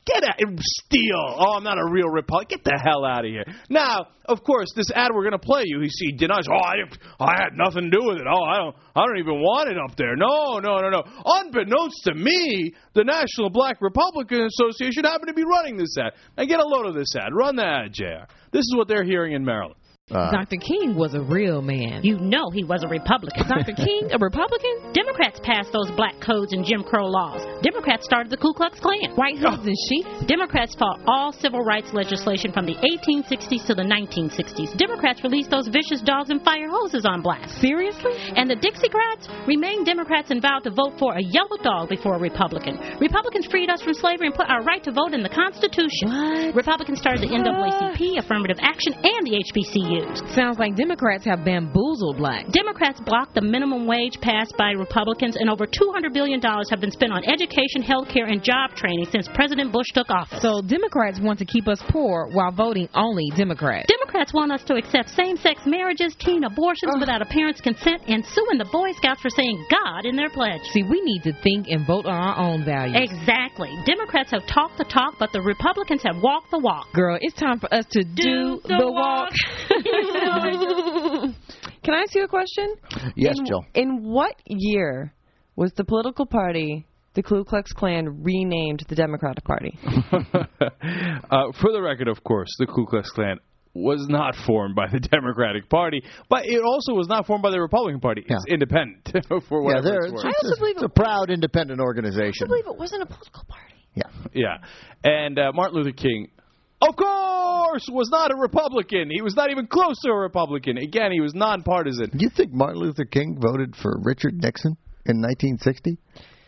Get out, Steele! Oh, I'm not a real Republican. Get the hell out of here. Now, of course, this ad we're going to play you. He, he denies. Oh, I, I had nothing to do with it. Oh, I don't. I don't even want it up there. No, no, no, no. Unbeknownst to me, the National Black Republican Association happened to be running this ad. And get a load of this ad. Run that ad, Jr. This is what they're hearing in Maryland. Uh, Dr. King was a real man. You know he was a Republican. Dr. King, a Republican? Democrats passed those black codes and Jim Crow laws. Democrats started the Ku Klux Klan. White hoods and sheep. Oh. Democrats fought all civil rights legislation from the 1860s to the 1960s. Democrats released those vicious dogs and fire hoses on blacks. Seriously? And the Dixiecrats remained Democrats and vowed to vote for a yellow dog before a Republican. Republicans freed us from slavery and put our right to vote in the Constitution. What? Republicans started the NAACP, affirmative action, and the HBCUs. Sounds like Democrats have bamboozled blacks. Democrats blocked the minimum wage passed by Republicans, and over $200 billion have been spent on education, health care, and job training since President Bush took office. So Democrats want to keep us poor while voting only Democrats. Democrats want us to accept same sex marriages, teen abortions without a parent's consent, and suing the Boy Scouts for saying God in their pledge. See, we need to think and vote on our own values. Exactly. Democrats have talked the talk, but the Republicans have walked the walk. Girl, it's time for us to do, the walk. Can I ask you a question? Yes, in, Jill. In what year was the political party, the Ku Klux Klan, renamed the Democratic Party? uh, for the record, of course, the Ku Klux Klan was not formed by the Democratic Party, but it also was not formed by the Republican Party. It's independent for Yeah, whatever they're, it's it's, worth. it's, it's a proud independent organization. I believe it wasn't a political party. Yeah, yeah, and uh, Martin Luther King, of course, was not a Republican. He was not even close to a Republican. Again, he was nonpartisan. Do you think Martin Luther King voted for Richard Nixon in 1960?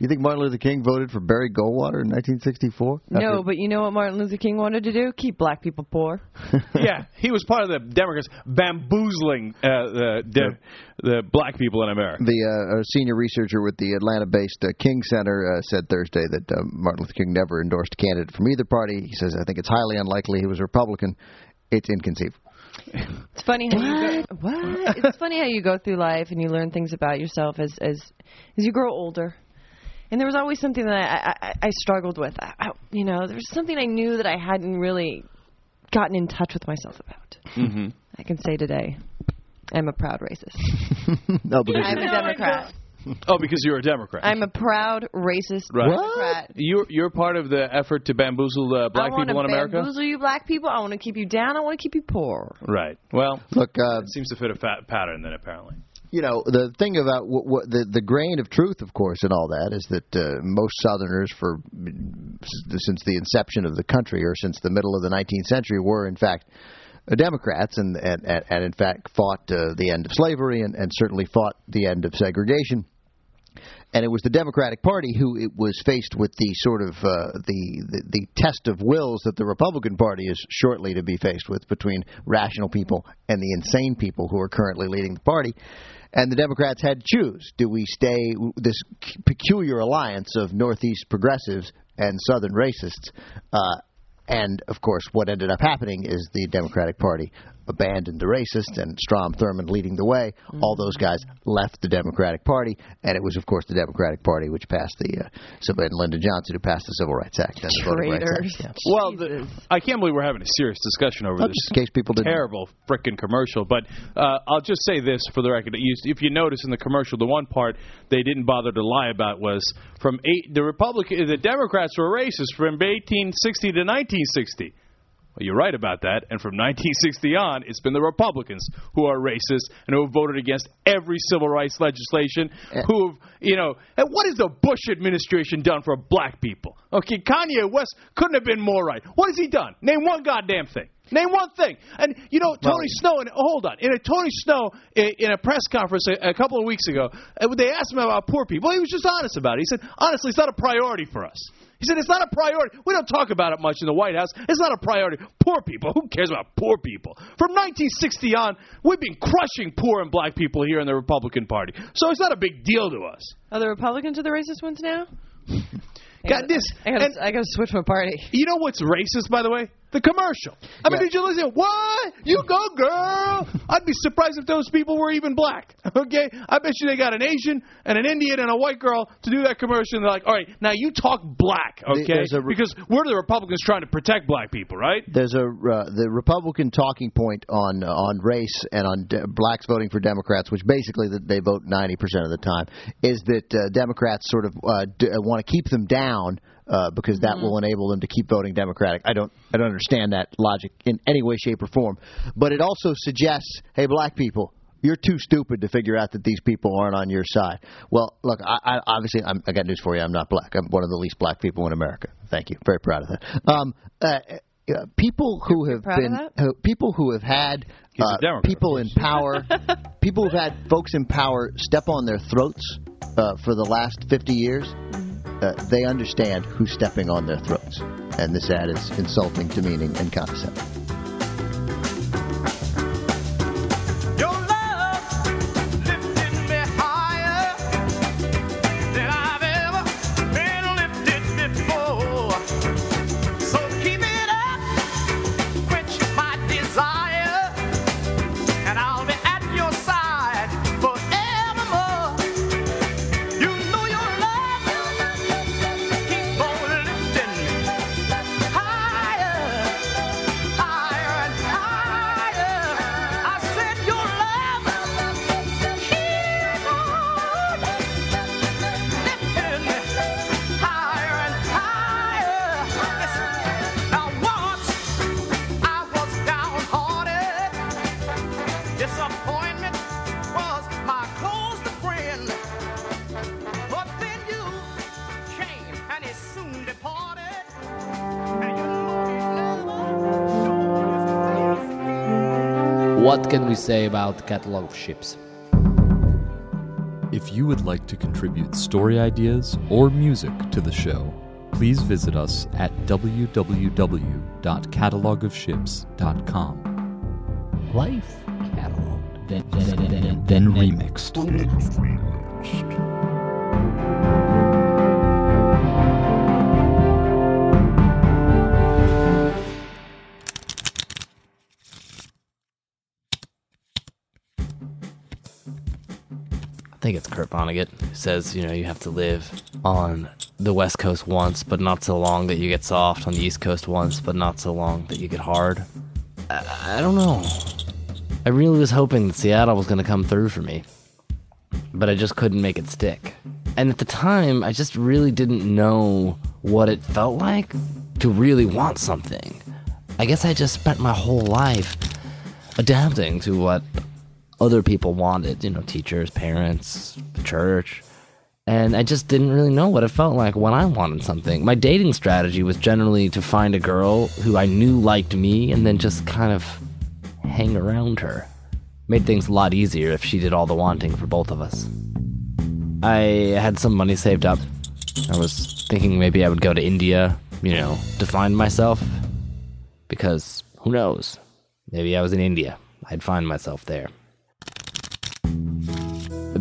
You think Martin Luther King voted for Barry Goldwater in 1964? No, but you know what Martin Luther King wanted to do? Keep black people poor. yeah, he was part of the Democrats bamboozling uh, the, the the black people in America. The uh, a senior researcher with the Atlanta-based uh, King Center uh, said Thursday that uh, Martin Luther King never endorsed a candidate from either party. He says, "I think it's highly unlikely he was a Republican. It's inconceivable." It's funny how you go, what? It's funny how you go through life and you learn things about yourself as as as you grow older. And there was always something that I I, I struggled with. I, I, you know, there was something I knew that I hadn't really gotten in touch with myself about. Mm-hmm. I can say today, I'm a proud racist. no, because I'm a Democrat. Oh, because you're a Democrat. I'm a proud racist Right. Democrat. You're you're part of the effort to bamboozle uh, black I want people in to America. bamboozle you black people. I want to keep you down. I want to keep you poor. Right. Well, look, uh, it seems to fit a fat pattern then apparently. You know, the thing about what, what the the grain of truth, of course, and all that is that uh, most Southerners, for since the inception of the country or since the middle of the 19th century, were in fact uh, Democrats, and and, and, in fact fought uh, the end of slavery and, and certainly fought the end of segregation. And it was the Democratic Party who it was faced with the sort of uh, the, the the test of wills that the Republican Party is shortly to be faced with between rational people and the insane people who are currently leading the party. And the Democrats had to choose: do we stay this peculiar alliance of Northeast progressives and Southern racists? Uh, and of course, what ended up happening is the Democratic Party abandoned the racists, and Strom Thurmond leading the way. All those guys left the Democratic Party, and it was, of course, the Democratic Party which passed the uh, civil and Lyndon Johnson who passed the Civil Rights Act and the Voting Rights Act. Yeah. Well, the, I can't believe we're having a serious discussion over this just in case people didn't- terrible frickin' commercial. But uh, I'll just say this for the record: You- if you notice in the commercial, the one part they didn't bother to lie about was from eight, the Republican, the Democrats were racist from 1860 to 1960. Well, you're right about that. And from 1960 on, it's been the Republicans who are racist and who have voted against every civil rights legislation. Eh. Who have, you know, and what has the Bush administration done for black people? Okay, Kanye West couldn't have been more right. What has he done? Name one goddamn thing. Name one thing. And you know, Tony Snow. And hold on, in a Tony Snow in, in a press conference a, a couple of weeks ago, uh, they asked him about poor people. He was just honest about it. He said, honestly, it's not a priority for us. He said, it's not a priority. We don't talk about it much in the White House. It's not a priority. Poor people. Who cares about poor people? From 1960 on, we've been crushing poor and black people here in the Republican Party. So it's not a big deal to us. Are the Republicans are the racist ones now? Got this. I gotta, I gotta switch my party. You know what's racist, by the way? The commercial. I mean, did you listen? What? You go, girl. I'd be surprised if those people were even black. Okay? I bet you they got an Asian and an Indian and a white girl to do that commercial. And they're like, all right, now you talk black, okay? Re- because we're the Republicans trying to protect black people, right? There's a uh, the Republican talking point on uh, on race and on de- blacks voting for Democrats, which basically that they vote 90% of the time, is that uh, Democrats sort of uh, d- want to keep them down uh, because that will enable them to keep voting Democratic. I don't I don't understand that logic in any way, shape, or form. But it also suggests, hey, black people. You're too stupid to figure out that these people aren't on your side. Well, look, I, I obviously I'm, I got news for you. I'm not black. I'm one of the least black people in America. Thank you. Very proud of that. Um, uh, uh, people who have proud of been uh, people who have had uh, people in power, people who've had folks in power step on their throats uh, for the last 50 years. Uh, they understand who's stepping on their throats, and this ad is insulting, demeaning, and condescending. What can we say about catalog of ships? If you would like to contribute story ideas or music to the show, please visit us at www.catalogofships.com. Life catalog. Then, then, then, then, then remixed. Vonnegut says, you know, you have to live on the West Coast once, but not so long that you get soft, on the East Coast once, but not so long that you get hard. I, I don't know. I really was hoping that Seattle was going to come through for me, but I just couldn't make it stick. And at the time, I just really didn't know what it felt like to really want something. I guess I just spent my whole life adapting to what other people wanted, you know, teachers, parents, the church. And I just didn't really know what it felt like when I wanted something. My dating strategy was generally to find a girl who I knew liked me and then just kind of hang around her. Made things a lot easier if she did all the wanting for both of us. I had some money saved up. I was thinking maybe I would go to India, you know, to find myself. Because who knows? Maybe I was in India. I'd find myself there.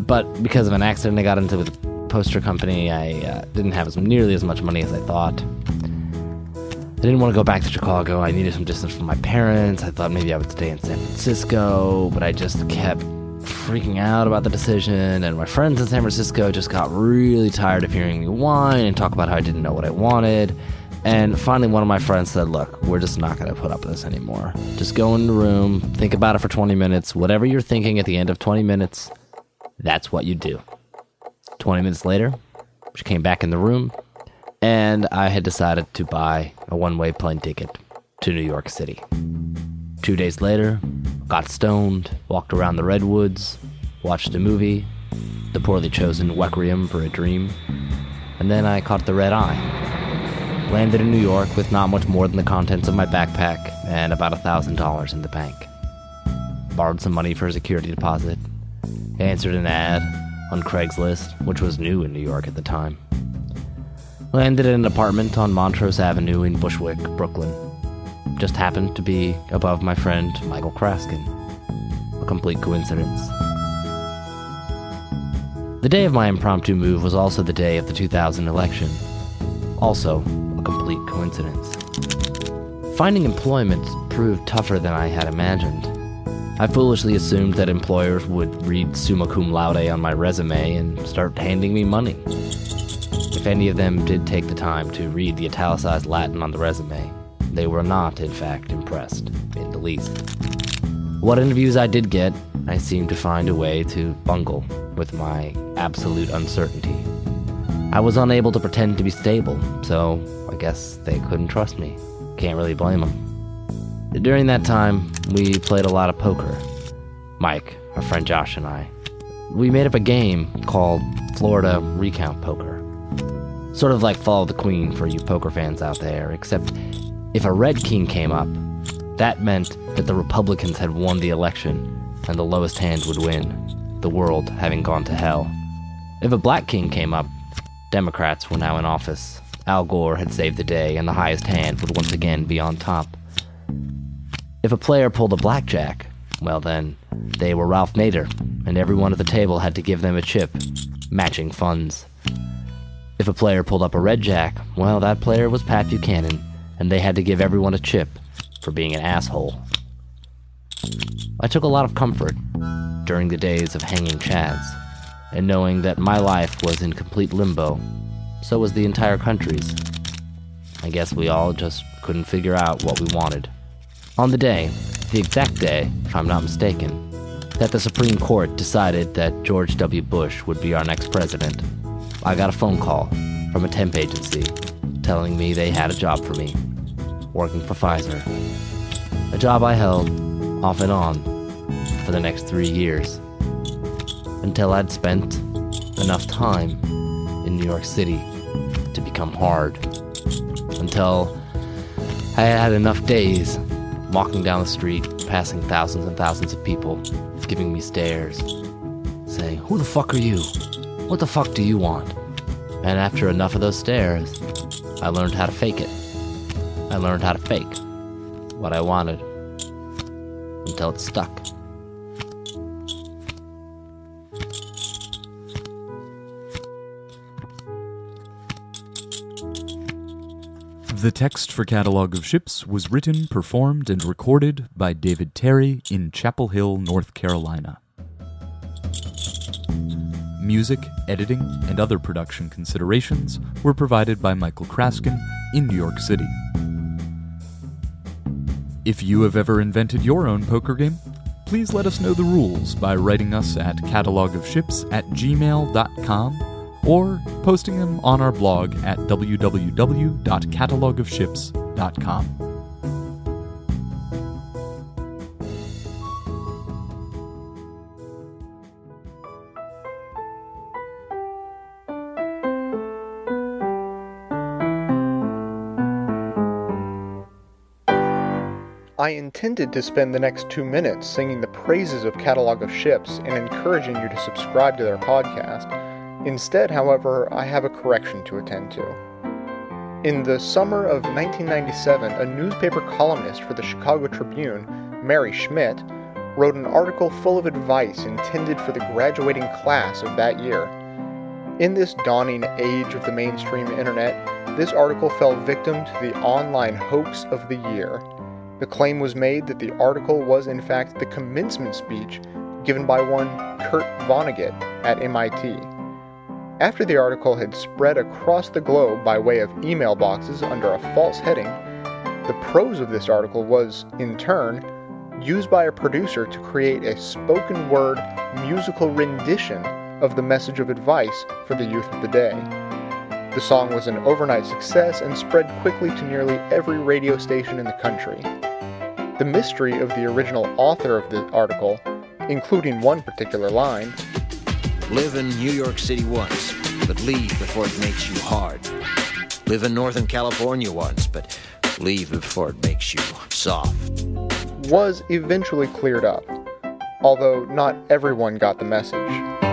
But because of an accident I got into with a poster company, I uh, didn't have as nearly as much money as I thought. I didn't want to go back to Chicago. I needed some distance from my parents. I thought maybe I would stay in San Francisco, but I just kept freaking out about the decision. And my friends in San Francisco just got really tired of hearing me whine and talk about how I didn't know what I wanted. And finally, one of my friends said, Look, we're just not going to put up with this anymore. Just go in the room, think about it for 20 minutes. Whatever you're thinking at the end of 20 minutes, that's what you do. 20 minutes later, she came back in the room, and I had decided to buy a one way plane ticket to New York City. Two days later, got stoned, walked around the redwoods, watched a movie, the poorly chosen Requiem for a Dream, and then I caught the red eye. Landed in New York with not much more than the contents of my backpack and about a thousand dollars in the bank. Borrowed some money for a security deposit, answered an ad on Craigslist, which was new in New York at the time. Landed in an apartment on Montrose Avenue in Bushwick, Brooklyn. Just happened to be above my friend Michael Kraskin. A complete coincidence. The day of my impromptu move was also the day of the 2000 election. Also, a complete coincidence. Finding employment proved tougher than I had imagined. I foolishly assumed that employers would read summa cum laude on my resume and start handing me money. If any of them did take the time to read the italicized Latin on the resume, they were not, in fact, impressed in the least. What interviews I did get, I seemed to find a way to bungle with my absolute uncertainty. I was unable to pretend to be stable, so I guess they couldn't trust me. Can't really blame them. During that time, we played a lot of poker. Mike, our friend Josh, and I. We made up a game called Florida Recount Poker. Sort of like Follow the Queen for you poker fans out there, except if a red king came up, that meant that the Republicans had won the election and the lowest hand would win, the world having gone to hell. If a black king came up, Democrats were now in office. Al Gore had saved the day, and the highest hand would once again be on top. If a player pulled a blackjack, well then, they were Ralph Nader, and everyone at the table had to give them a chip, matching funds. If a player pulled up a red jack, well, that player was Pat Buchanan, and they had to give everyone a chip for being an asshole. I took a lot of comfort during the days of hanging chads, and knowing that my life was in complete limbo, so was the entire country's. I guess we all just couldn't figure out what we wanted. On the day, the exact day, if I'm not mistaken, that the Supreme Court decided that George W. Bush would be our next president, I got a phone call from a temp agency telling me they had a job for me, working for Pfizer. A job I held off and on for the next three years until I'd spent enough time in New York City to become hard. Until I had enough days walking down the street, passing thousands and thousands of people, giving me stares, saying, Who the fuck are you? What the fuck do you want? And after enough of those stares, I learned how to fake it. I learned how to fake what I wanted until it stuck. The text for Catalog of Ships was written, performed, and recorded by David Terry in Chapel Hill, North Carolina. Music, editing, and other production considerations were provided by Michael Kraskin in New York City. If you have ever invented your own poker game, please let us know the rules by writing us at catalogofships at gmail.com or posting them on our blog at www.catalogofships.com. I intended to spend the next two minutes singing the praises of Catalog of Ships and encouraging you to subscribe to their podcast. Instead, however, I have a correction to attend to. In the summer of 1997, a newspaper columnist for the Chicago Tribune, Mary Schmidt, wrote an article full of advice intended for the graduating class of that year. In this dawning age of the mainstream internet, this article fell victim to the online hoax of the year. The claim was made that the article was in fact the commencement speech given by one Kurt Vonnegut at MIT. After the article had spread across the globe by way of email boxes under a false heading, the prose of this article was, in turn, used by a producer to create a spoken word musical rendition of the message of advice for the youth of the day. The song was an overnight success and spread quickly to nearly every radio station in the country. The mystery of the original author of the article, including one particular line, Live in New York City once, but leave before it makes you hard. Live in Northern California once, but leave before it makes you soft. was eventually cleared up, although not everyone got the message.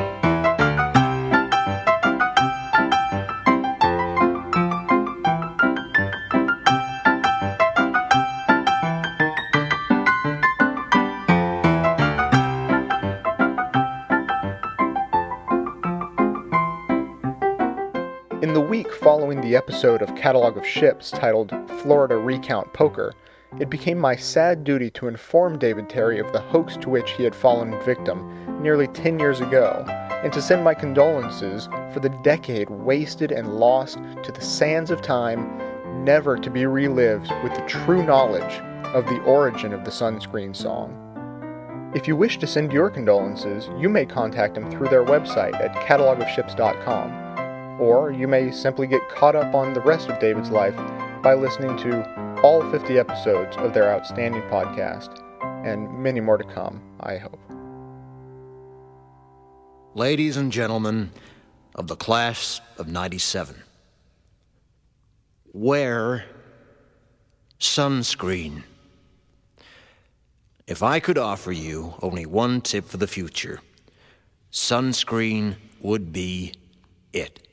Catalog of Ships titled Florida Recount Poker, it became my sad duty to inform David Terry of the hoax to which he had fallen victim nearly 10 years ago, and to send my condolences for the decade wasted and lost to the sands of time, never to be relived with the true knowledge of the origin of the sunscreen song. If you wish to send your condolences, you may contact them through their website at catalogofships.com or you may simply get caught up on the rest of David's life by listening to all 50 episodes of their outstanding podcast, and many more to come, I hope. Ladies and gentlemen of the class of 97, wear sunscreen. If I could offer you only one tip for the future, sunscreen would be it.